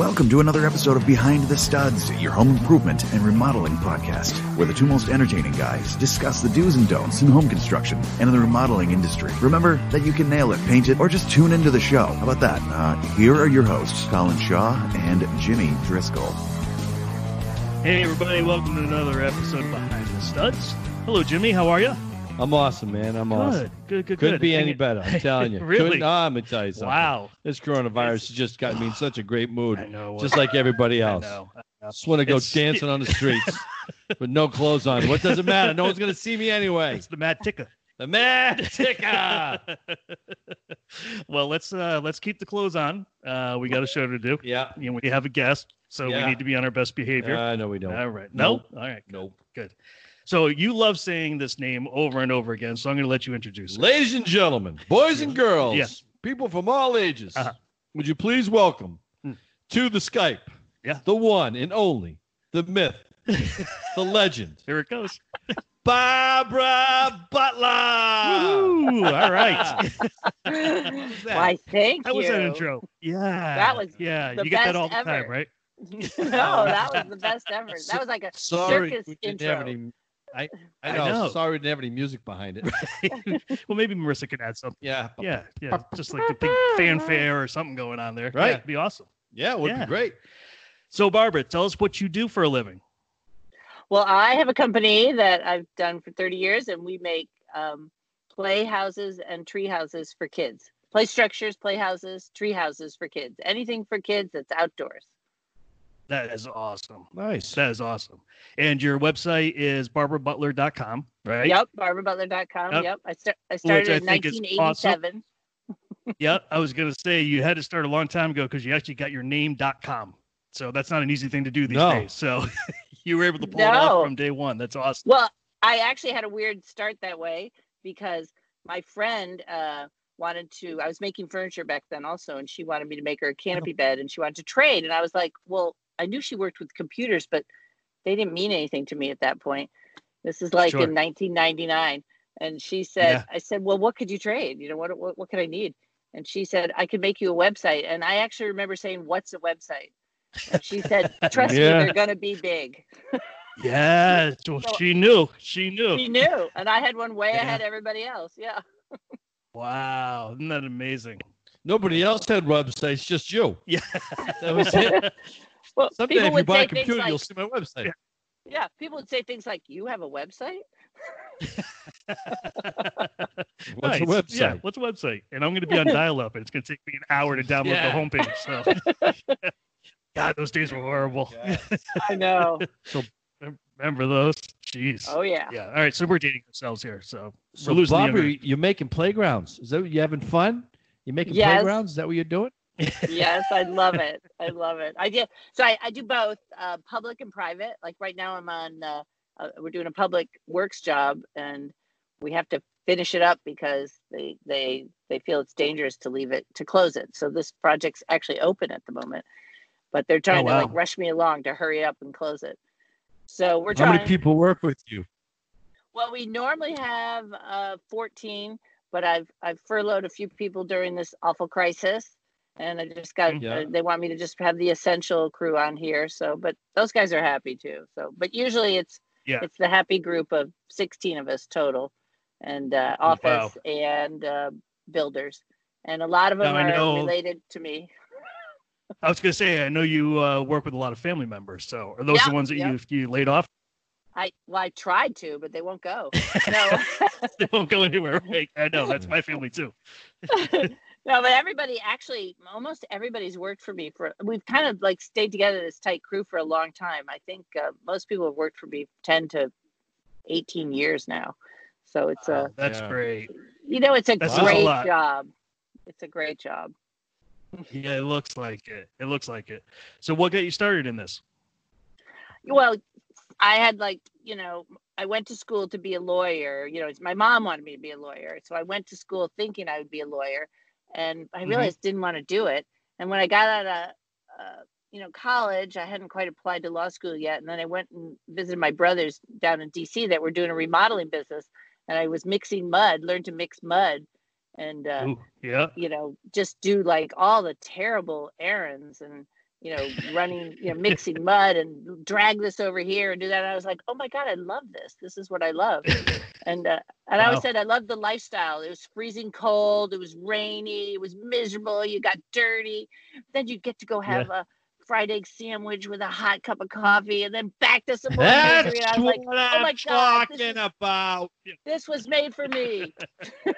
Welcome to another episode of Behind the Studs, your home improvement and remodeling podcast, where the two most entertaining guys discuss the do's and don'ts in home construction and in the remodeling industry. Remember that you can nail it, paint it, or just tune into the show. How about that? Uh, here are your hosts, Colin Shaw and Jimmy Driscoll. Hey, everybody, welcome to another episode of Behind the Studs. Hello, Jimmy. How are you? I'm awesome, man. I'm awesome. Good, good, good. Couldn't good. be any better. I'm telling you. Really? Couldn't, no, I'm gonna tell you something. Wow. This coronavirus has just got me in such a great mood, I know. just like everybody I else. know. I know. Just want to go It's- dancing on the streets with no clothes on. What does it matter? No one's gonna see me anyway. It's the Mad Ticker. The mad ticker. well, let's uh let's keep the clothes on. Uh, we got a show to do. yeah. You know, we have a guest, so Yeah. we need to be on our best behavior. Uh, no, we don't. All right. No. Nope. All right. Nope. Good. So you love saying this name over and over again, so I'm going to let you introduce it. Ladies and gentlemen, boys and girls, Yeah. people from all ages, Uh-huh. would you please welcome Hmm. to the Skype, Yeah. the one and only, the myth, the legend, Here it goes. Barbara Butler. Woo! All right. that? Why, thank How you. was an intro? Yeah. That was yeah. the You get that all the time, right? no, that was the best ever. That was like a Sorry, circus we didn't intro. have any. I, I I know, know. Sorry, we didn't have any music behind it. well, maybe Marissa can add something. Yeah, Yeah, yeah, just like the big fanfare or something going on there. Right. Yeah, it'd be awesome. yeah, it would Yeah. be great. So, Barbara, tell us what you do for a living. Well, I have a company that I've done for 30 years, and we make um, playhouses and tree houses for kids. Play structures, playhouses, tree houses for kids. Anything for kids that's outdoors. That is awesome. Nice. That is awesome. And your website is barbarabutler.com, right? Yep, barbarabutler.com. Yep. Yep. I, sta- I started I in think is awesome. 1987. Yep. I was going to say you had to start a long time ago because you actually got your name.com. So that's not an easy thing to do these No. days. So you were able to pull it off from day one. That's awesome. Well, I actually had a weird start that way because my friend uh, wanted to. I was making furniture back then also, and she wanted me to make her a canopy bed, and she wanted to trade. And I was like, well, I knew she worked with computers, but they didn't mean anything to me at that point. This is like Sure. in 1999, and she said, Yeah. I said, well, what could you trade? You know, what what what could I need? And she said, I could make you a website. And I actually remember saying, what's a website? And she said, trust Yeah. me, they're gonna be big. Yeah. So So- she knew. She knew. She knew, and I had one way Yeah. ahead of everybody else. Yeah. Wow. Isn't that amazing? Nobody else had websites, just you. Yeah. That was it. Well, Someday, people if you would buy say a computer, things you'll like, see my website. Yeah. yeah, people would say things like, "You have a website?" What's Nice. a website? Yeah, what's a website? And I'm going to be on dial-up, and it's going to take me an hour to download Yeah. the homepage. So, God, those days were horrible. Yeah. I know. So remember those? Jeez. Oh yeah. Yeah. All right. So we're dating ourselves here. So So, we're losing the you're making playgrounds. Is that you having fun? You making Yes. playgrounds? Is that what you're doing? Yes, I love it. I love it. I do. So I, I do both, uh, public and private. Like right now, I'm on. Uh, uh, we're doing a public works job, and we have to finish it up because they they they feel it's dangerous to leave it to close it. So this project's actually open at the moment, but they're trying to wow. like rush me along to hurry up and close it. So we're How trying. many people work with you? Well, we normally have uh, 14, but I've I've furloughed a few people during this awful crisis, and I just got. Yeah. Uh, they want me to just have the essential crew on here. So, but those guys are happy too. So, but usually it's Yeah. it's the happy group of 16 of us total, and uh, office and uh, builders, and a lot of them Now, are know- related to me. I was going to say, I know you uh, work with a lot of family members. So are those Yeah, the ones that you you laid off? I well, I tried to, but they won't go. No. they won't go anywhere. Right? I know that's my family too. no, but everybody actually, almost everybody's worked for me for. We've kind of like stayed together, this tight crew, for a long time. I think uh, most people have worked for me ten to eighteen years now. So it's Wow, a, that's great. you know, it's a That says a great job. It's a great job. Yeah, it looks like it. It looks like it. So what got you started in this? Well, I had like, you know, I went to school to be a lawyer. You know, my mom wanted me to be a lawyer. So I went to school thinking I would be a lawyer. And I Mhm. realized didn't want to do it. And when I got out of, uh, you know, college, I hadn't quite applied to law school yet. And then I went and visited my brothers down in DC that were doing a remodeling business. And I was mixing mud, learned to mix mud. And, uh, Ooh, yeah. you know, just do like all the terrible errands and you know, running, you know, mixing mud and drag this over here and do that. And I was like, oh my God, I love this. This is what I love. And uh, and I always said I loved the lifestyle. It was freezing cold, it was rainy, it was miserable, you got dirty. Then you get to go Yeah. have a fried egg sandwich with a hot cup of coffee and then back to some more That's misery. And I was like, what oh I'm my God, this talking is- about. this was made for me.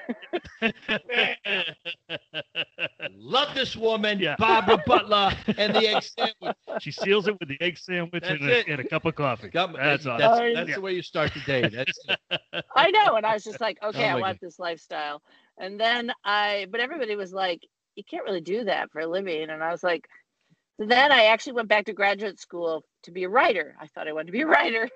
Love this woman, Yeah. Barbara Butler, and the egg sandwich. she seals it with the egg sandwich and a, and a cup of coffee. Got- That's that's awesome. that's, Oh, that's yeah. the way you start the day. That's it. I know. And I was just like, oh okay, Oh I my want this lifestyle. And then I, but everybody was like, you can't really do that for a living. And I was like, so then I actually went back to graduate school to be a writer. I thought I wanted to be a writer.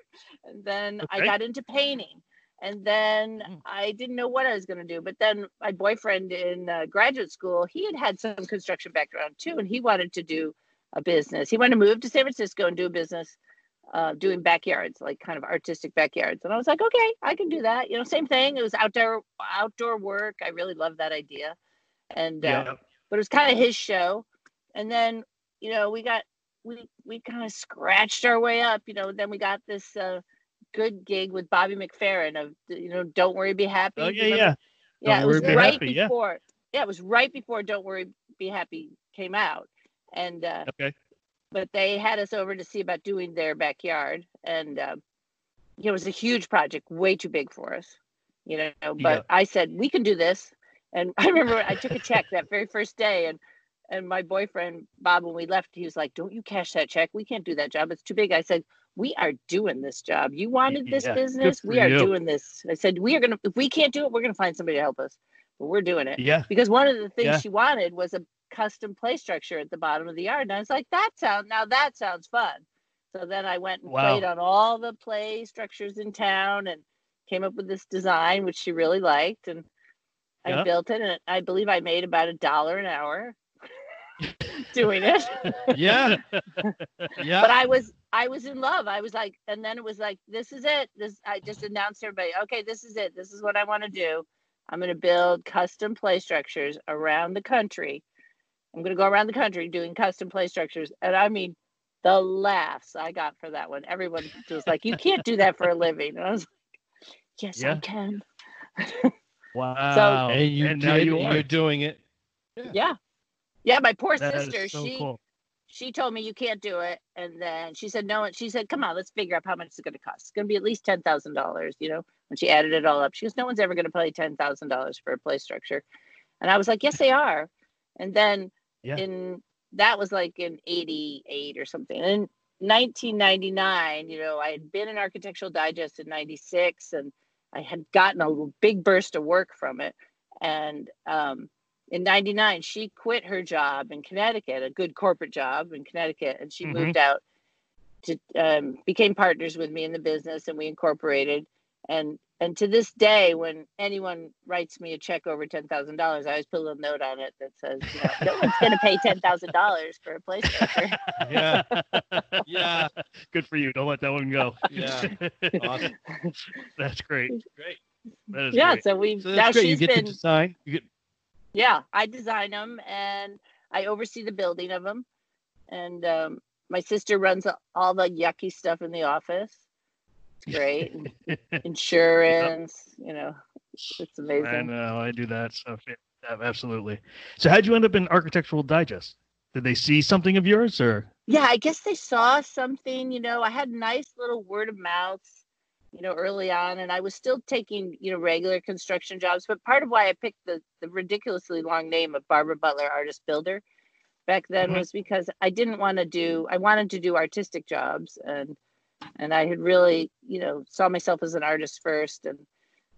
And then I got into painting. And then Mm. I didn't know what I was going to do. But then my boyfriend in uh, graduate school, he had had some construction background too. And he wanted to do a business. He wanted to move to San Francisco and do a business uh, doing backyards, like kind of artistic backyards. And I was like, okay, I can do that. You know, same thing. It was outdoor outdoor work. I really loved that idea. And uh, Yeah. but it was kind of his show. And then, you know, we got we we kind of scratched our way up. You know, then we got this uh, good gig with Bobby McFerrin of you know, Don't Worry, Be Happy. Oh yeah, remember? yeah. Yeah, Don't it was Worry, Be right Happy, yeah. before. Yeah, it was right before Don't Worry, Be Happy came out. And uh, Okay. but they had us over to see about doing their backyard and uh, it was a huge project way too big for us you know but Yeah. i said we can do this and i remember i took a check that very first day and and my boyfriend bob when we left he was like don't you cash that check we can't do that job it's too big i said we are doing this job you wanted this yeah, business we are you. doing this i said we are gonna if we can't do it we're gonna find somebody to help us but we're doing it Yeah. because one of the things Yeah. she wanted was a custom play structure at the bottom of the yard. And I was like, that sounds, now that sounds fun. So then I went and Wow. played on all the play structures in town and came up with this design which she really liked and I built it and I believe I made about a dollar an hour doing it. Yeah. Yeah. but I was I was in love. I was like, and then it was like, this is it. This I just announced to everybody, okay, this is it. This is what I want to do. I'm going to build custom play structures around the country. I'm going to go around the country doing custom play structures, and I mean, the laughs I got for that one. Everyone was like, you can't do that for a living. And I was like, yes, I can. Wow. So, and you and did, now you are. you're doing it. Yeah, yeah. Yeah, my poor That is sister, so she cool. she told me you can't do it and then she said no and she said come on let's figure out how much it's going to cost. It's going to be at least $10000 you know when she added it all up. She goes no one's ever going to pay $10000 for a play structure. And i was like yes they are. And then Yeah. in that was like in 88 or something. And in 1999 you know i had been in architectural digest in 96 and i had gotten a big burst of work from it. And um, in 99 she quit her job in connecticut a good corporate job in connecticut and she Mhm. moved out to um, became partners with me in the business and we incorporated and and to this day when anyone writes me a check over $10000 i always put a little note on it that says you know, no one's going to pay $10000 for a place Yeah. Yeah. Good for you. Don't let that one go. Yeah. Awesome. That's great. Great. That is yeah great. so we So now that's great. You get been to design. You get yeah i design them and i oversee the building of them and um, my sister runs all the yucky stuff in the office it's great insurance you know it's amazing. I know. I do that stuff. Yeah, absolutely. So, how'd you end up in Architectural Digest? Did they see something of yours, or yeah i guess they saw something you know i had nice little word of mouth you know early on and i was still taking you know regular construction jobs but part of why i picked the, the ridiculously long name of barbara butler artist builder back then Mhm. was because i didn't want to do i wanted to do artistic jobs and and i had really you know saw myself as an artist first and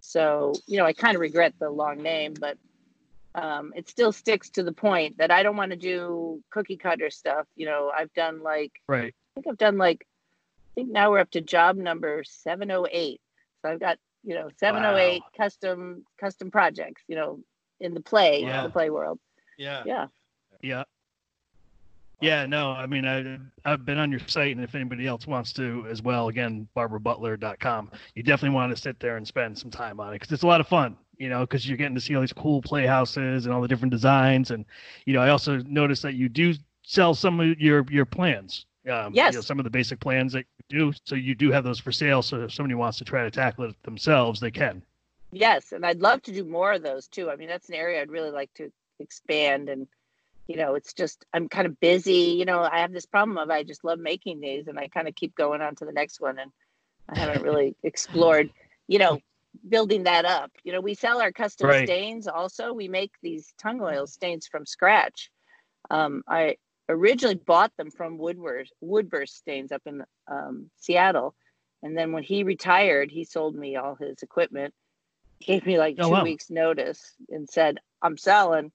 so you know i kind of regret the long name but um, it still sticks to the point that I don't want to do cookie cutter stuff. You know, I've done like right? I think I've done like think now we're up to job number 708. So I've got, you know, 708 custom custom projects, you know, in the play, Wow. the play world. yeah. Yeah. Yeah. Yeah, no, I mean, I, I've been on your site, and if anybody else wants to as well, again, barbarabutler.com, you definitely want to sit there and spend some time on it because it's a lot of fun, you know, because you're getting to see all these cool playhouses and all the different designs. And, you know, I also noticed that you do sell some of your your plans. Um, Yes. You know, some of the basic plans that you do. So you do have those for sale. So if somebody wants to try to tackle it themselves, they can. Yes, and I'd love to do more of those too. I mean, that's an area I'd really like to expand and you know, it's just I'm kind of busy, you know, I have this problem of I just love making these and I kind of keep going on to the next one and I haven't really explored, you know, building that up. You know, we sell our custom Right. stains also. We make these tung oil stains from scratch. Um, I originally bought them from Woodward Woodburst Stains up in um, Seattle, and then when he retired, he sold me all his equipment, gave me like Oh, two wow. weeks notice, and said, "I'm selling.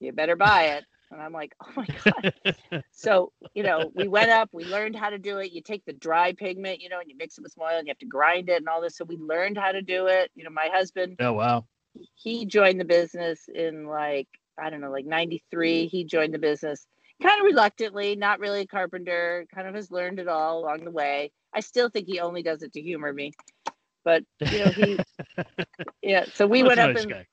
You better buy it." And I'm like, "Oh my god!" so you know, we went up, we learned how to do it. You take the dry pigment, you know, and you mix it with some oil, and you have to grind it and all this. So we learned how to do it. You know, my husband Oh wow. he joined the business in like I don't know, like '93. He joined the business kind of reluctantly, not really a carpenter. Kind of has learned it all along the way. I still think he only does it to humor me, but you know he, yeah. So we That's went up nice and guy.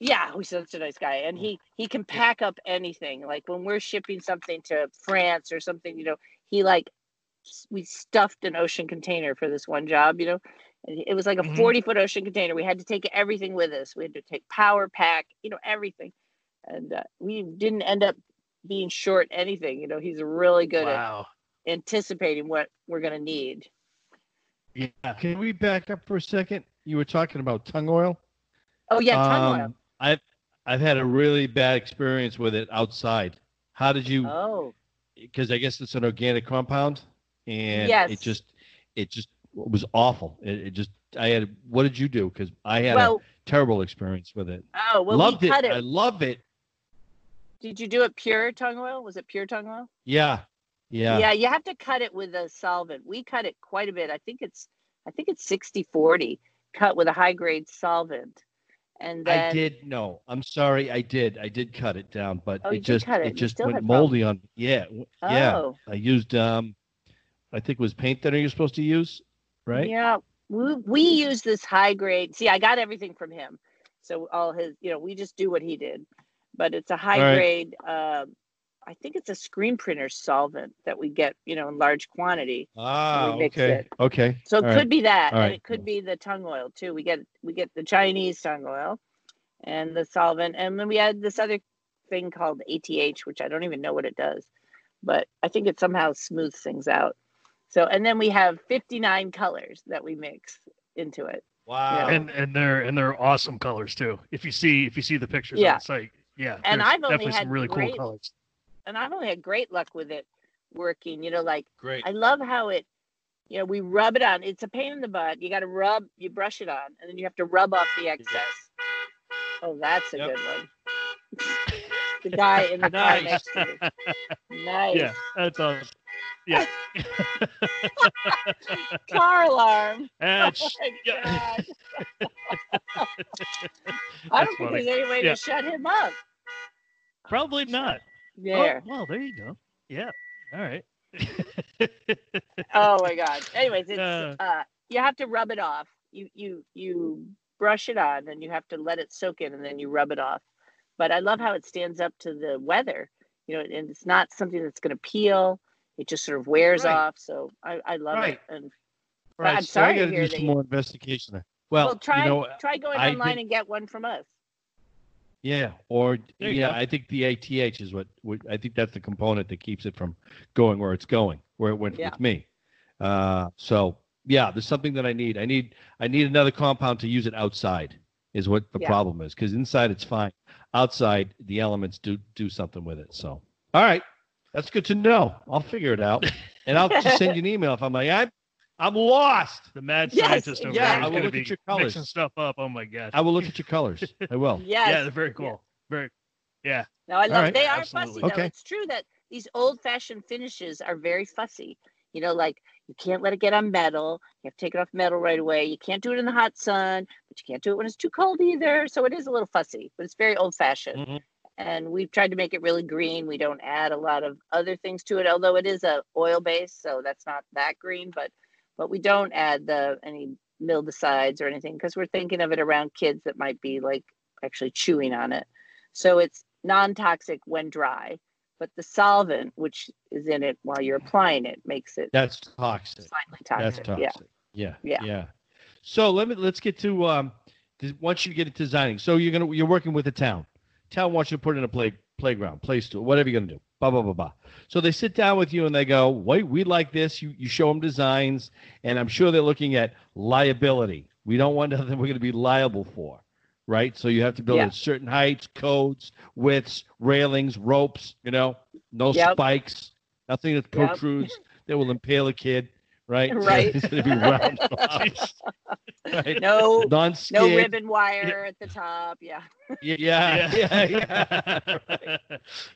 yeah, he's such a nice guy, and he he can pack up anything. Like when we're shipping something to France or something, you know, he like we stuffed an ocean container for this one job, you know. and It was like a Mhm. 40 foot ocean container. We had to take everything with us. We had to take power pack, you know, everything. And uh, we didn't end up being short anything. You know, he's really good Wow. at anticipating what we're going to need. Yeah. Can we back up for a second? You were talking about tung oil. Oh, yeah, tung oil. Um, I've I've had a really bad experience with it outside. How did you? Oh, Because I guess it's an organic compound, and Yes. it just it just was awful. It, it just I had. What did you do? Because I had well, a terrible experience with it. oh, well, Loved we it. cut I it. love it. Did you do it pure tung oil? Was it pure tung oil? Yeah. Yeah. yeah you have to cut it with a solvent we cut it quite a bit i think it's i think it's 60 40 cut with a high grade solvent and then I did no. I'm sorry. I did. I did cut it down, but Oh, it just cut it. it just went moldy on. Yeah. w- Yeah. oh I used um, I think it was paint thinner you're supposed to use, right? yeah we, we use this high grade see i got everything from him so all his you know we just do what he did but it's a high right. grade um i think it's a screen printer solvent that we get you know in large quantity Ah, okay. it. Okay. So it All could right. be that, All and right. it could be the tung oil too. We get we get the Chinese tongue oil, and the solvent, and then we add this other thing called ATH, which I don't even know what it does, but I think it somehow smooths things out. So, and then we have 59 colors that we mix into it. Wow. And and they're and they're awesome colors too. If you see if you see the pictures Yeah. on the site, yeah. And I've only had some really great- cool colors. And I've only had great luck with it working. You know, like Great. I love how it, you know, we rub it on. It's a pain in the butt. You got to rub, you brush it on, and then you have to rub off the excess. Oh, that's a Yep. good one. the guy in the car next to me. Nice. Yeah, that's awesome. Yeah. Car alarm. Ah, oh That's my yeah. God. I don't think funny. there's any way Yeah. to shut him up. Probably not. Yeah. Oh, well, there you go. Yeah. All right. Oh my god. Anyways, it's Uh. uh you have to rub it off. You you you brush it on and you have to let it soak in and then you rub it off. But I love how it stands up to the weather. You know, and it's not something that's going to peel. It just sort of wears Right. off. So I, I love Right. it. And Right. I'm so I sorry to got to do some you- more investigation there. Well, well, try you know, try going I online think- and get one from us. Yeah, or There you yeah, go. I think the ATH is what, what I think that's the component that keeps it from going where it's going, where it went Yeah. with me. Uh, so yeah, there's something that I need. I need I need another compound to use it outside. Is what the Yeah. problem is because inside it's fine. Outside the elements do do something with it. So all right, that's good to know. I'll figure it out, and I'll just send you an email if I'm like I'm I'm lost. the mad Yes, scientist over yeah, there I is will going to look be at your colors. mixing stuff up. Oh my gosh. I will look at your colors. I will. Yes. Yeah, they're very cool. Very. Yeah. No, I love right. they are Absolutely. fussy though. Okay. It's true that these old fashioned finishes are very fussy. You know, like you can't let it get on metal. You have to take it off metal right away. You can't do it in the hot sun, but you can't do it when it's too cold either. So it is a little fussy, but it's very old fashioned. Mhm. And we've tried to make it really green. We don't add a lot of other things to it, although it is a oil base, so that's not that green, but but we don't add the any mildewcides or anything because we're thinking of it around kids that might be like actually chewing on it. So it's non-toxic when dry, but the solvent which is in it while you're applying it makes it That's toxic. slightly That's toxic. toxic. Yeah. Yeah. Yeah. Yeah. So let me let's get to um once you get it designing. So you're gonna you're working with the town. Town wants you to put in a play playground, play stool, whatever you're gonna do. Blah blah blah blah. So they sit down with you and they go, wait, we like this. You you show them designs, and I'm sure they're looking at liability. We don't want nothing we're gonna be liable for. Right. So you have to build Yeah. at certain heights, codes, widths, railings, ropes, you know, no Yep. spikes, nothing that Yep. protrudes that will impale a kid. Right. So Right. it's gonna be round. right? No non-skid. no ribbon wire at the top. Yeah. Yeah, yeah, yeah. yeah. right.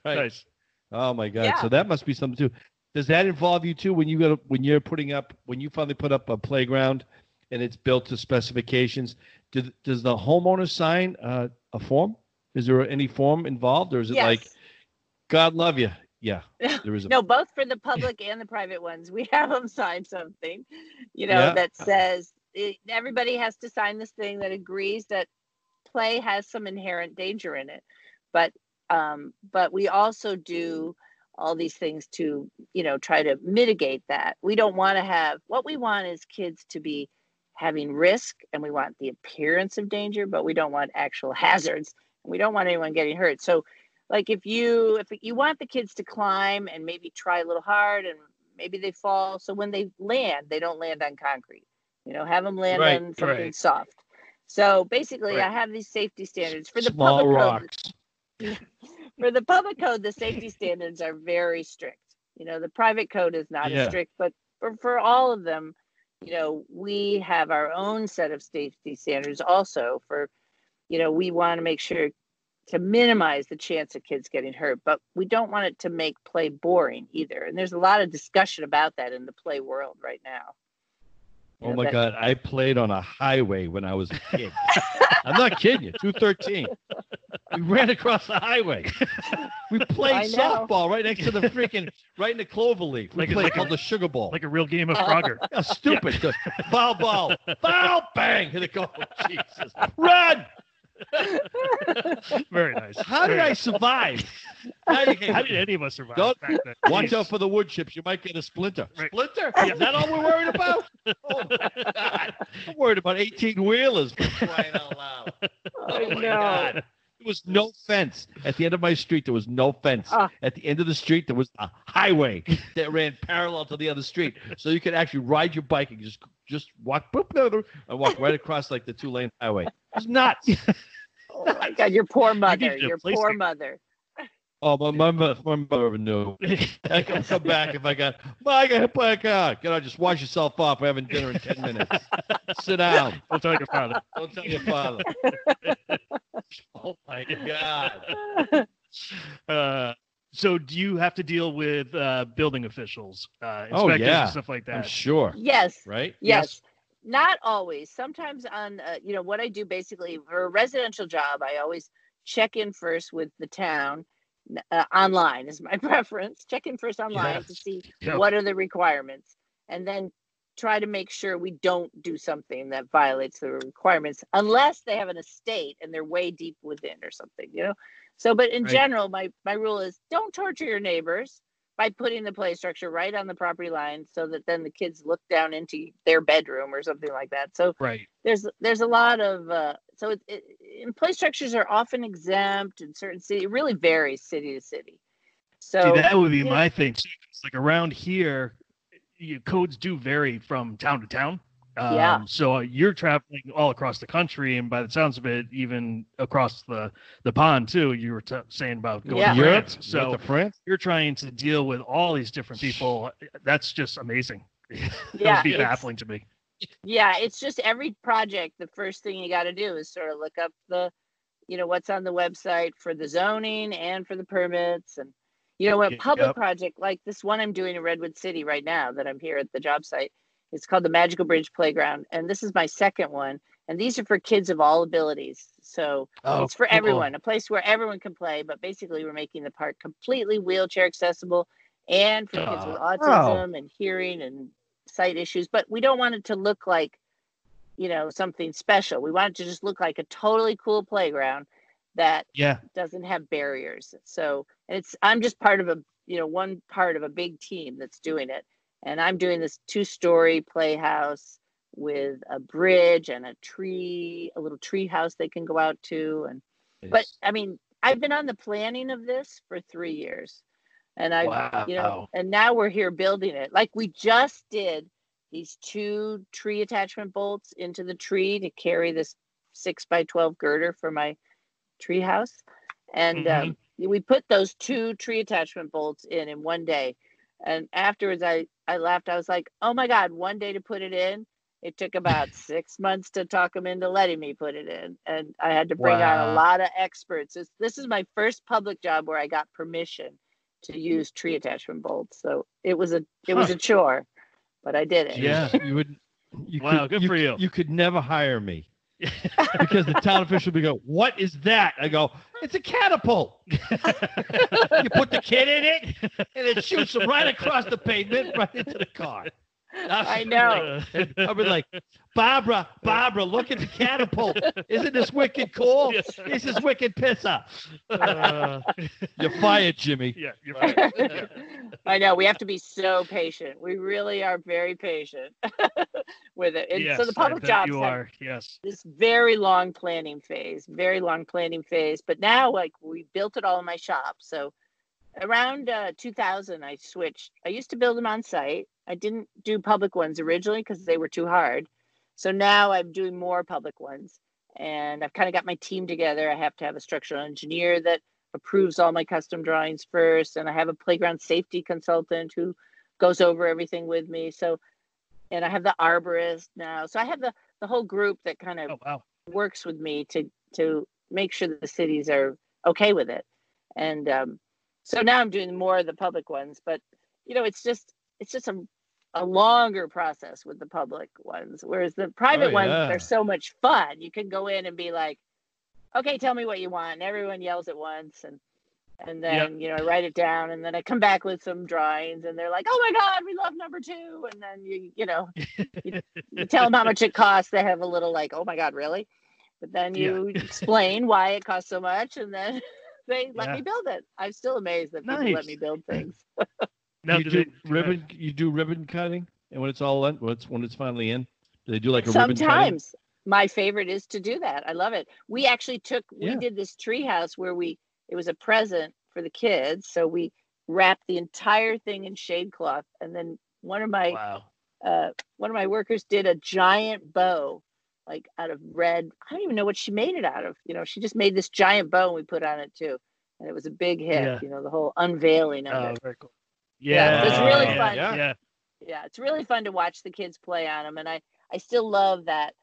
right. Nice. Oh my God! Yeah. So that must be something too. Does that involve you too when you go to, when you're putting up when you finally put up a playground and it's built to specifications? Do, does the homeowner sign uh, a form? Is there any form involved, or is it yes. like God love you? Yeah, there is a no, both for the public and the private ones. We have them sign something, you know, Yeah. that says it, everybody has to sign this thing that agrees that play has some inherent danger in it. But um, but we also do all these things to, you know, try to mitigate that. We don't want to have what we want is kids to be having risk and we want the appearance of danger, but we don't want actual hazards. And we don't want anyone getting hurt. So like if you if you want the kids to climb and maybe try a little hard and maybe they fall so when they land they don't land on concrete you know have them land Right, on something right. soft so basically i have these safety standards for the small public rocks. code for the public code the safety standards are very strict you know the private code is not Yeah. as strict but for, for all of them you know we have our own set of safety standards also for you know we want to make sure to minimize the chance of kids getting hurt but we don't want it to make play boring either and there's a lot of discussion about that in the play world right now You Oh know, my that- God! I played on a highway when I was a kid. I'm not kidding you. Two thirteen. We ran across the highway. We played softball right next to the freaking right in the clover leaf. We Like a- played like a- called the sugar ball. Like a real game of Uh, Frogger. Yeah, stupid. The Foul ball. Foul bang. Hit it go. Jesus. Run. Very nice. How did Very I survive? Now How did any of us survive Don't- back then? Watch out for the wood chips. You might get a splinter. Right. Splinter? Is that all we're worried about? Oh my God. I'm worried about 18 wheelers for crying out loud. Oh my know. God. There was no fence. At the end of my street, there was no fence. Ah. At the end of the street, there was a highway that ran parallel to the other street. So you could actually ride your bike and just just walk boop, boop, boop, and walk right across like the two lane highway. It's was nuts. oh my god your poor mother needed a your poor to- mother Oh, my, my, mo- my mother knew. I can come back if I got, well, I got hit by a car. Get on, just wash yourself off. We're having dinner in 10 minutes. Sit down. Don't tell your father. Don't tell your father. oh, my God. Uh, so do you have to deal with uh, building officials, uh, Oh, inspectors yeah. and stuff like I'm that? sure. yes Right? Yes. Not always. Sometimes on, uh, you know, what I do basically for a residential job, I always check in first with the town. Uh, online is my preference. Check in first online to see Yeah. what are the requirements, and then try to make sure we don't do something that violates the requirements, unless they have an estate and they're way deep within or something, you know. So, but in Right. general, my my rule is don't torture your neighbors by putting the play structure right on the property line so that then the kids look down into their bedroom or something like that so Right. there's there's a lot of uh, so it, it, and play structures are often exempt in certain city it really varies city to city so See, that would be my thing. It's like around here, you, codes do vary from town to town. Um, Yeah. So you're traveling all across the country, and by the sounds of it, even across the the pond too. You were t- saying about going Yeah. to Europe? France. So, So to France? you're trying to deal with all these different people. That's just amazing. that Yeah, would be it's- baffling to me. yeah it's just every project the first thing you got to do is sort of look up the you know what's on the website for the zoning and for the permits and you know a Yep. public project like this one i'm doing in redwood city right now that i'm here at the job site it's called the magical bridge playground and this is my second one and these are for kids of all abilities so Oh, it's for cool. everyone a place where everyone can play but basically we're making the park completely wheelchair accessible and for kids with Oh. autism and hearing and sight issues but we don't want it to look like you know something special we want it to just look like a totally cool playground that Yeah. doesn't have barriers. So, and it's I'm just part of a you know one part of a big team that's doing it, and I'm doing this two-story playhouse with a bridge and a tree, a little tree house they can go out to, and but I mean I've been on the planning of this for three years, and I you know and now we're here building it. Like we just did these two tree attachment bolts into the tree to carry this six by twelve girder for my tree house, and Mhm. um, we put those two tree attachment bolts in in one day. And afterwards, I I laughed. I was like, "Oh my god!" One day to put it in. It took about six months to talk them into letting me put it in, and I had to bring on Wow. a lot of experts. This, this is my first public job where I got permission to use tree attachment bolts. So it was a it was Huh. a chore, but I did it. Yeah, you would. You Wow, could, good you, for you. You could never hire me because the town official would go, "What is that?" I go, "It's a catapult." you put the kid in it, and it shoots him right across the pavement, right into the car. I know. I'll be like, Barbara, Barbara, look at the catapult. Isn't this wicked cool? Yes. This is wicked pisser. Uh, You're fired, Jimmy. yeah, you're right. Yeah. I know we have to be so patient. We really are very patient with it. And yes, so the public bet jobs you are. Yes. this very long planning phase, very long planning phase. But now, like we built it all in my shop. So around uh, 2000, I switched. I used to build them on site. I didn't do public ones originally because they were too hard. So now I'm doing more public ones, and I've kind of got my team together. I have to have a structural engineer that approves all my custom drawings first, and I have a playground safety consultant who goes over everything with me. So, and I have the arborist now. So I have the the whole group that kind of Oh wow. works with me to to make sure that the cities are okay with it and um, so now i'm doing more of the public ones but you know it's just it's just a, a longer process with the public ones whereas the private Oh, ones yeah. they're so much fun. You can go in and be like okay tell me what you want. And everyone yells at once and and then you know i write it down and then i come back with some drawings and they're like oh my god we love number two. And then you you know you tell them how much it costs. They have a little like oh my god really? But then Yeah. you explain why it costs so much and then they let Yeah. me build it i'm still amazed that people let me build things Now, you do do they, do they- ribbon. You do ribbon cutting, and when it's all in, when it's when it's finally in, do they do like a ribbon cutting? sometimes my favorite is to do that i love it we actually took we did this tree house where we it was a present for the kids so we wrapped the entire thing in shade cloth and then one of my Wow. uh, one of my workers did a giant bow, like out of red. I don't even know what she made it out of. You know, she just made this giant bow and we put on it too, and it was a big hit. Yeah. You know, the whole unveiling of Oh, it. very cool. Yeah, Yeah, it's really yeah, fun. Yeah. yeah. Yeah, it's really fun to watch the kids play on them, and I I still love that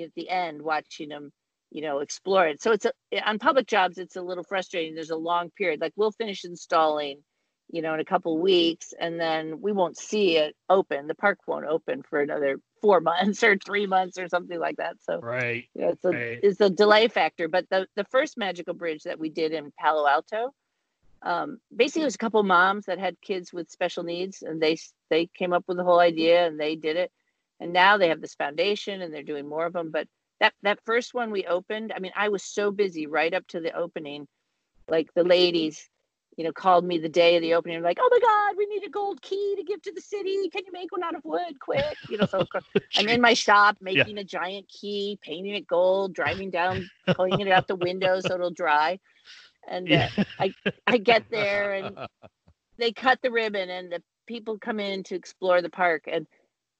at the end watching them. You know, explore it. So it's a, on public jobs. It's a little frustrating. There's a long period. Like we'll finish installing, you know, in a couple weeks, and then we won't see it open. The park won't open for another four months or three months or something like that. So Right. yeah, it's a Right. it's a delay factor. But the the first magical bridge that we did in Palo Alto, um, basically it was a couple moms that had kids with special needs, and they they came up with the whole idea and they did it, and now they have this foundation and they're doing more of them. But that that first one we opened, I mean, I was so busy right up to the opening, like the ladies. You know, called me the day of the opening, like, "Oh my God, we need a gold key to give to the city. Can you make one out of wood, quick?" You know, so I'm in my shop making a giant key, painting it gold, driving down, pulling it out the window so it'll dry. And uh, Yeah. I get there and they cut the ribbon and the people come in to explore the park and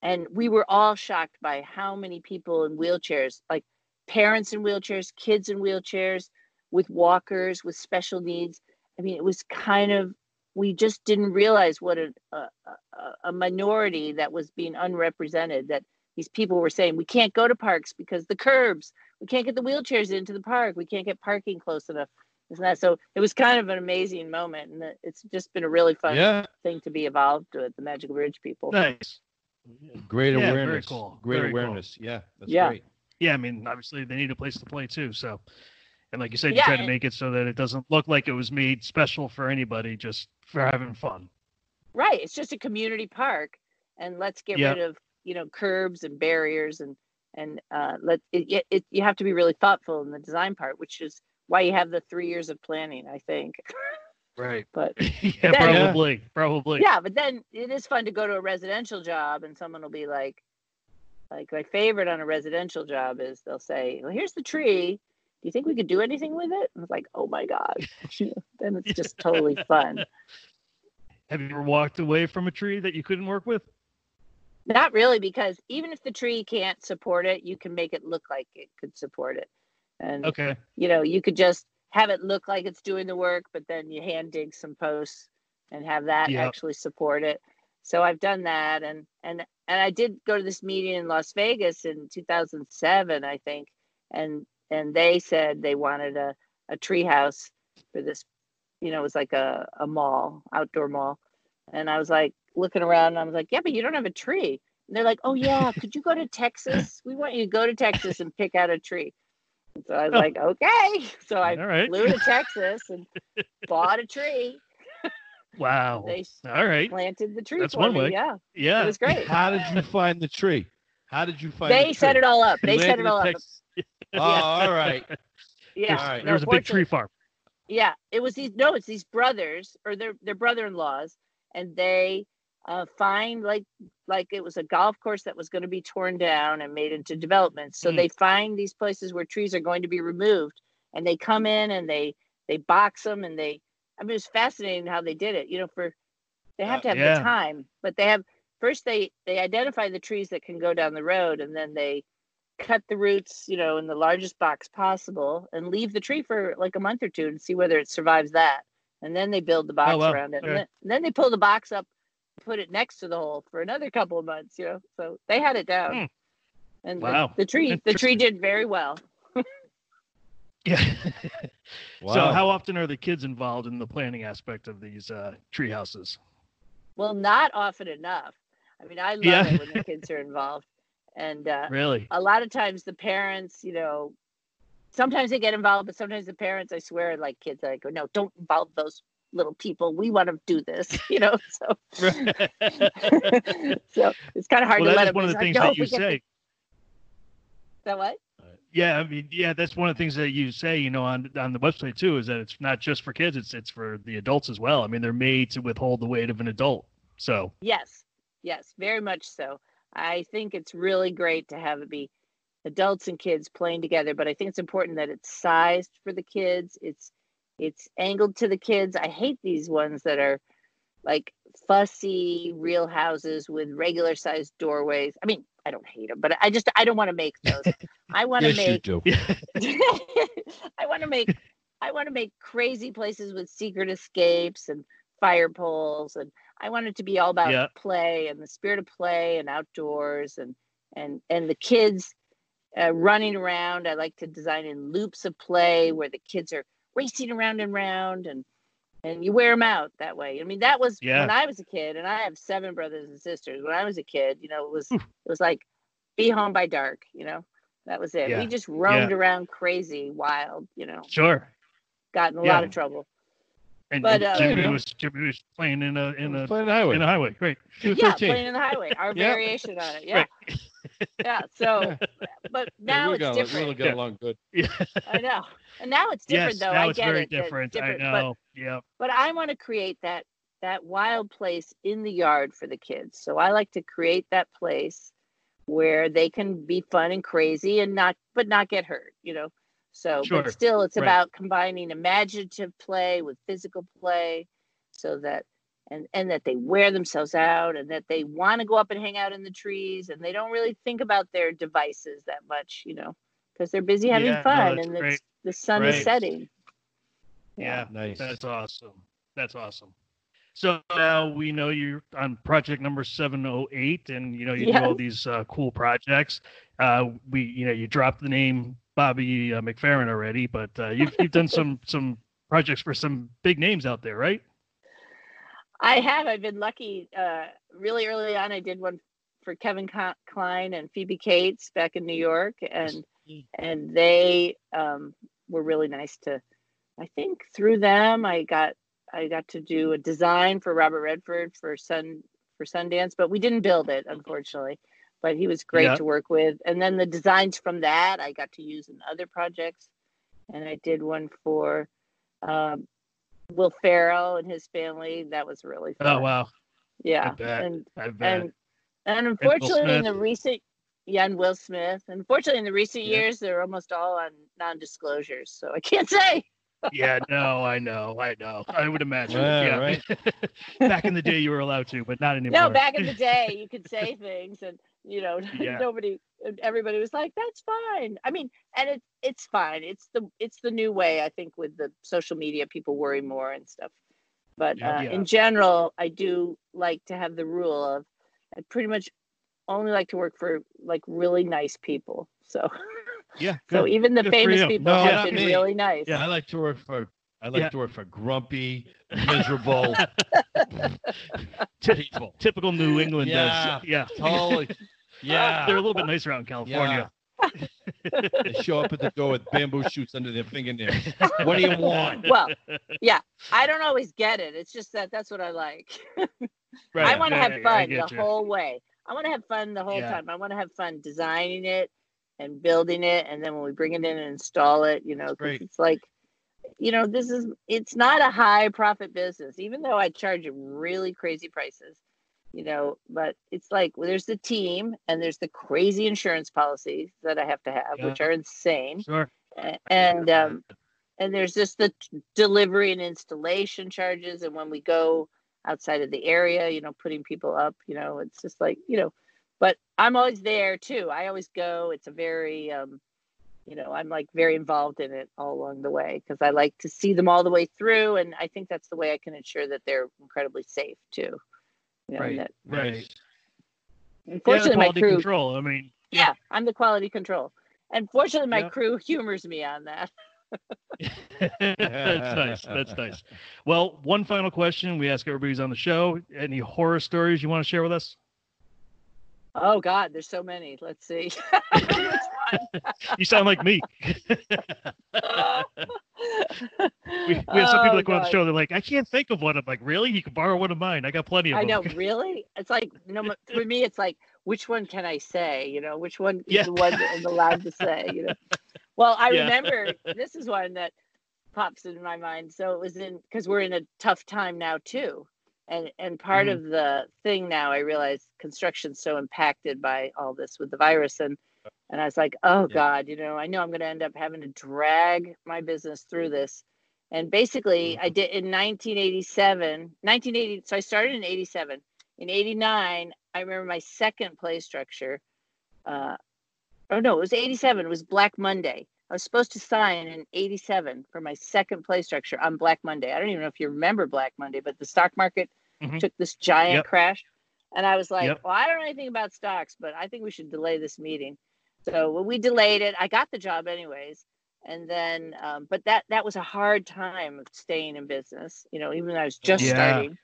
and we were all shocked by how many people in wheelchairs, like parents in wheelchairs, kids in wheelchairs, with walkers, with special needs. I mean, it was kind of we just didn't realize what a, a, a- a minority that was being unrepresented that these people were saying we can't go to parks because the curbs we can't get the wheelchairs into the park we can't get parking close enough isn't that so it was kind of an amazing moment and it's just been a really fun Yeah, thing to be involved with the magical bridge people Nice. great Yeah, very awareness. cool, Great very cool. awareness. Yeah, that's Yeah. great. Yeah, I mean, obviously they need a place to play too. So, and like you said, you try to make it so that it doesn't look like it was made special for anybody, just for having fun. right it's just a community park and let's get Yeah. rid of you know curbs and barriers and and uh let it, it, it you have to be really thoughtful in the design part which is why you have the three years of planning. I think. Right. But yeah, Then- probably, probably. yeah, but then it is fun to go to a residential job and someone will be like, like my favorite on a residential job is they'll say, "Well, here's the tree. Do you think we could do anything with it?" And it's like, "Oh my god!" then it's just totally fun. Have you ever walked away from a tree that you couldn't work with? Not really, because even if the tree can't support it, you can make it look like it could support it. And Okay. you know, you could just have it look like it's doing the work, but then you hand dig some posts and have that Yep. actually support it. So I've done that, and and and I did go to this meeting in Las Vegas in 2007, I think, and and they said they wanted a a tree house for this, you know, it was like a a mall, outdoor mall, and I was like looking around, and I was like, yeah, but you don't have a tree. And they're like, oh yeah, could you go to Texas? We want you to go to Texas and pick out a tree. And so I was Oh. like, okay. So I All right. flew to Texas and bought a tree. Wow. They All right. planted the tree That's for one me. way. Yeah, Yeah. it was great. How did you find the tree? How did you find? they the set it all up. You They set it in all up. Oh, all right. Yeah, All right. no, There was a big tree farm. Yeah, it was these. No, it's these brothers or their their brother-in-laws, and they uh, find like like it was a golf course that was going to be torn down and made into development. So Hmm. they find these places where trees are going to be removed, and they come in and they they box them and they. I mean, it's fascinating how they did it. You know, for they have Uh, to have yeah. the time, but they have first they they identify the trees that can go down the road, and then they cut the roots, you know, in the largest box possible and leave the tree for like a month or two and see whether it survives that. And then they build the box Oh, wow. around it. Okay. And, then, and then they pull the box up, put it next to the hole for another couple of months, you know. So they had it down. Hmm. And Wow. the, the tree the tree did very well. Yeah. Wow. So how often are the kids involved in the planning aspect of these uh, tree houses? Well, not often enough. I mean, I love Yeah. it when the kids are involved. And uh Really? a lot of times the parents, you know, sometimes they get involved, but sometimes the parents, I swear, like kids, I go, no, don't involve those little people. We want to do this, you know. So, so it's kind of hard well, to let that's them. one of the like, things no, that you say. Is that what? Yeah, I mean, yeah, that's one of the things that you say, you know, on on the website too, is that it's not just for kids; it's it's for the adults as well. I mean, they're made to withhold the weight of an adult. So Yes, yes, very much so. I think it's really great to have it be adults and kids playing together, but I think it's important that it's sized for the kids. It's it's angled to the kids. I hate these ones that are like fussy real houses with regular sized doorways. I mean, I don't hate them, but I just I don't want to make those. I want to make. I want to make I want to make crazy places with secret escapes and fire poles and I want it to be all about Yeah. play and the spirit of play and outdoors and and and the kids uh, running around. I like to design in loops of play where the kids are racing around and round and and you wear them out that way. I mean, that was Yeah. when I was a kid, and I have seven brothers and sisters. When I was a kid, you know, it was it was like be home by dark. You know, that was it. Yeah. We just roamed around crazy, wild. You know, sure. got in a lot of trouble. And, But, and uh, Jimmy was Jimmy was playing in a in a Playing the highway. in a highway. Great. Two Yeah, thirteen. playing in the highway. Our Yeah. variation on it. Yeah, Right. yeah. So, but now we it's got, different. We got Yeah. along good. Yeah. I know. And now it's different yes. though. now I it's get very it. that it's different. I different, but- know. yeah. but I want to create that that wild place in the yard for the kids. So I like to create that place where they can be fun and crazy and not but not get hurt, you know. So Sure. but still it's Right. about combining imaginative play with physical play so that and and that they wear themselves out and that they want to go up and hang out in the trees and they don't really think about their devices that much, you know, because they're busy having Yeah, fun that's and great. it's, the sun Right. is setting. Yeah. Nice. That's awesome. That's awesome. So now we know you're on project number 708 and you know you do all these uh, cool projects. Uh, we you know you dropped the name Bobby uh, McFerrin already, but uh, you've you've done some some projects for some big names out there, right? I have. I've been lucky. Uh, really early on, I did one for Kevin Kline and Phoebe Cates back in New York, and and they um, were really nice to. I think through them, I got I got to do a design for Robert Redford for Sun for Sundance, but we didn't build it, unfortunately. But he was great Yeah. to work with, and then the designs from that I got to use in other projects, and I did one for um, Will Ferrell and his family. That was really fun. Oh wow. Yeah, I bet. and I bet. and and unfortunately in the recent yeah, and Will Smith. Unfortunately, in the recent Yeah. years, they're almost all on non-disclosures, so I can't say. yeah, no, I know, I know. I would imagine. Yeah, yeah, right. Back in the day, you were allowed to, but not anymore. No, back in the day, you could say things, and you know, Yeah. nobody, everybody was like, "That's fine." I mean, and it's it's fine. It's the it's the new way. I think with the social media, people worry more and stuff. But Yeah. uh, Yeah. in general, I do like to have the rule of I pretty much only like to work for like really nice people. So yeah, so even the Good famous people No, have been me. really nice. Yeah i like to work for. I like Yeah. to work for grumpy, miserable people. typical New England. Yeah. yeah, Totally. Yeah. They're a little bit nicer out in California. They show up at the door with bamboo shoots under their fingernails. What do you want? Well, yeah, I don't always get it. It's just that that's what I like. Right. I want to yeah, have I- I fun the you. whole way. I want to have fun the whole Yeah. time. I want to have fun designing it and building it, and then when we bring it in and install it, you know, 'cause great. it's like, you know, this is it's not a high profit business, even though I charge really crazy prices, you know. But it's like well, there's the team and there's the crazy insurance policies that I have to have, which are insane, Sure. And um, and there's just the t- delivery and installation charges and when we go outside of the area you know putting people up you know it's just like you know but i'm always there too i always go it's a very um you know i'm like very involved in it all along the way because i like to see them all the way through and i think that's the way i can ensure that they're incredibly safe too you know, Right. that, Right. Yeah, unfortunately my crew control. I mean, yeah i'm the quality control and fortunately my Yeah. crew humors me on that that's nice. That's nice. Well, one final question we ask everybody who's on the show: Any horror stories you want to share with us? Oh god there's so many let's see You sound like me. We, we have some Oh, people that go on the show. They're like, I can't think of one. I'm like, really? You can borrow one of mine. I got plenty of I them. know, really. It's like no, ma- for me, it's like which one can I say? You know, which one is the one that I'm allowed to say? You know. Well, I Yeah. remember this is one that pops in my mind. So it was in because we're in a tough time now too, and and part Mhm. of the thing now I realize construction's so impacted by all this with the virus and. And I was like, oh Yeah. God, you know, I know I'm going to end up having to drag my business through this. And basically, I did in 1987, 1980. So I started in 87. In 89, I remember my second play structure. Uh, oh no, it was 87. It was Black Monday. I was supposed to sign in 87 for my second play structure on Black Monday. I don't even know if you remember Black Monday, but the stock market Mhm. took this giant Yep. crash. And I was like, Yep. well, I don't know anything about stocks, but I think we should delay this meeting. So when we delayed it, I got the job anyways. And then, um, but that that was a hard time of staying in business, you know, even though I was just Yeah. starting.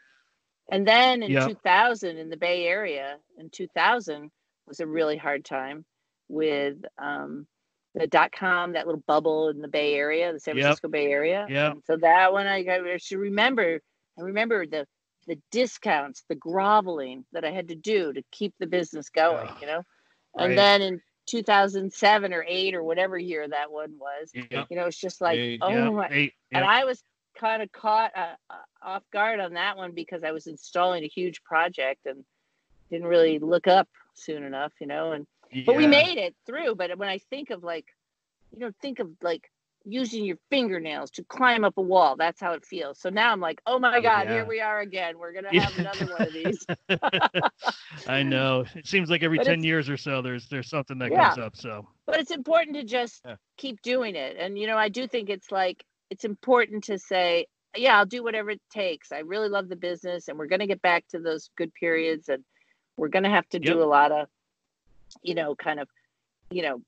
And then in Yep. 2000, in the Bay Area, in 2000 was a really hard time with um, the dot com, that little bubble in the Bay Area, the San Yep. Francisco Bay Area. Yeah. So that one I, I should remember. I remember the the discounts, the groveling that I had to do to keep the business going, you know. right. And then in 2007 or eight or whatever year that one was, Yep. you know, it's just like, Eight, oh Yep. my, Eight. and I was kind of caught uh, uh, off guard on that one because I was installing a huge project and didn't really look up soon enough, you know. And but we made it through. But when I think of like, you know, think of like using your fingernails to climb up a wall. That's how it feels. So now I'm like, oh my oh, god, Yeah. here we are again. We're gonna have another one of these. I know. It seems like every But 10 years or so, there's there's something that Yeah. comes up. So, but it's important to just Yeah. keep doing it and you know i do think it's like it's important to say yeah i'll do whatever it takes i really love the business and we're going to get back to those good periods and we're going to have to Yep. do a lot of you know kind of you know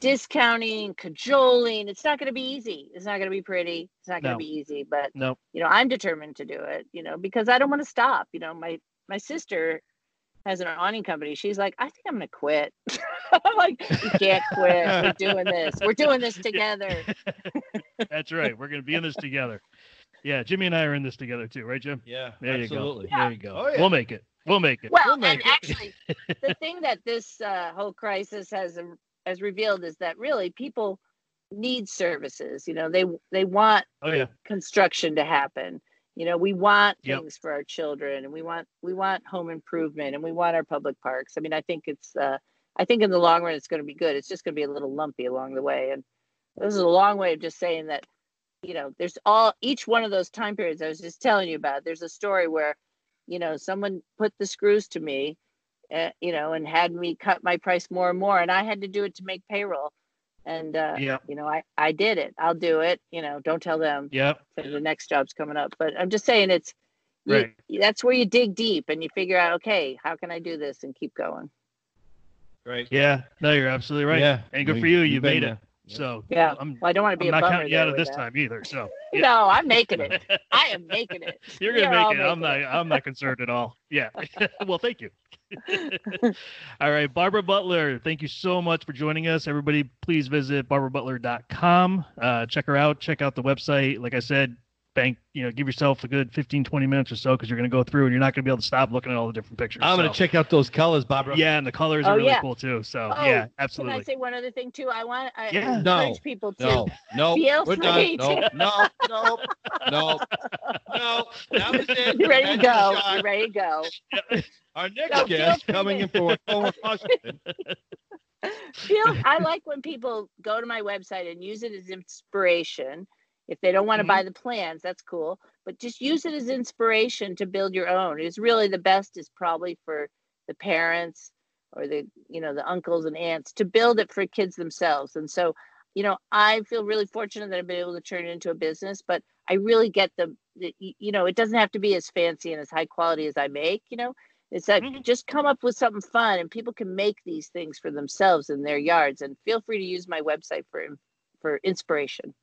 discounting cajoling it's not going to be easy it's not going to be pretty it's not going to No. be easy but no. you know i'm determined to do it you know because i don't want to stop you know my my sister has an awning company she's like i think i'm gonna quit i'm like you can't quit we're doing this we're doing this together That's right. We're going to be in this together. Yeah, Jimmy and I are in this together too, right, Jim? Yeah, There absolutely. you go. There you go. Oh, yeah. We'll make it. We'll make it. well We'll and it. actually the thing that this uh, whole crisis has has revealed is that really people need services. You know, they they want Oh yeah. construction to happen. You know, we want Yep. things for our children, and we want we want home improvement, and we want our public parks. I mean, I think it's uh, I think in the long run it's going to be good. It's just going to be a little lumpy along the way, and this is a long way of just saying that. You know, there's all each one of those time periods I was just telling you about. There's a story where, you know, someone put the screws to me, uh, you know, and had me cut my price more and more, and I had to do it to make payroll. And uh, Yeah. you know, I I did it. I'll do it. You know, don't tell them Yep. for the next job's coming up. But I'm just saying it's you, Right. that's where you dig deep and you figure out, okay, how can I do this and keep going? Right. Yeah. No, you're absolutely right. Yeah. And good We- for you. You been made there. it. So Yeah. I'm, Well, I don't want to be I'm a not bummer counting you out of this that. time either. So yeah. No, I'm making it. I am making it. You're gonna are make it. I'm not. I'm not concerned at all. Yeah. well, thank you. all right, Barbara Butler. Thank you so much for joining us. Everybody, please visit barbarabutler.com. Uh, check her out. Check out the website. Like I said, bank. You know, give yourself a good 15, 20 minutes or so because you're gonna go through and you're not gonna be able to stop looking at all the different pictures. I'm gonna check out those colors, Barbara. Yeah, and the colors Oh, are really yeah. cool too. So Oh, yeah, Can absolutely. I say one other thing too? I want I Yeah. encourage No. people to No, no, Feel we're free done. to- No, no, no, no, no. That was it. you ready to That's go. the shot. You ready to go. Our next No, feel guest free coming to- in for from Washington. Feel I like when people go to my website and use it as inspiration. If they don't want to buy the plans, that's cool. But just use it as inspiration to build your own. It's really the best is probably for the parents or the you know the uncles and aunts to build it for kids themselves. And so, you know, I feel really fortunate that I've been able to turn it into a business. But I really get the, the you know, it doesn't have to be as fancy and as high quality as I make. You know, it's like Mhm. just come up with something fun and people can make these things for themselves in their yards. And feel free to use my website for for inspiration.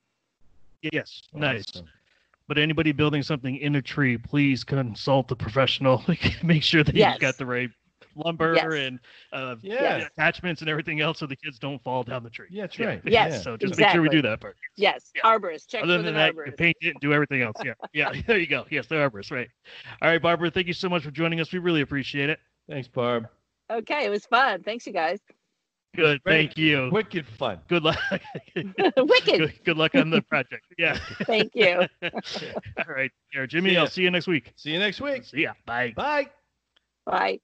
Yes, nice. Awesome. But anybody building something in a tree, please consult the professional. Make sure that Yes. you've got the right lumber Yes. and uh, Yeah. attachments and everything else, so the kids don't fall down the tree. Yeah, that's right. Yes. Yeah. So just make sure we do that part. Yes, Yeah. arborist. Check Other with than an that, you paint it and do everything else. Yeah, yeah. There you go. Yes, the arborists. Right. All right, Barbara. Thank you so much for joining us. We really appreciate it. Thanks, Barb. Okay, it was fun. Thanks, you guys. Good. Great. Thank you. Wicked fun. Good luck. Wicked. good, good luck on the project. Yeah. Thank you. All right. Here, Jimmy. See. I'll see you next week. See you next week. See ya. Bye. Bye. Bye.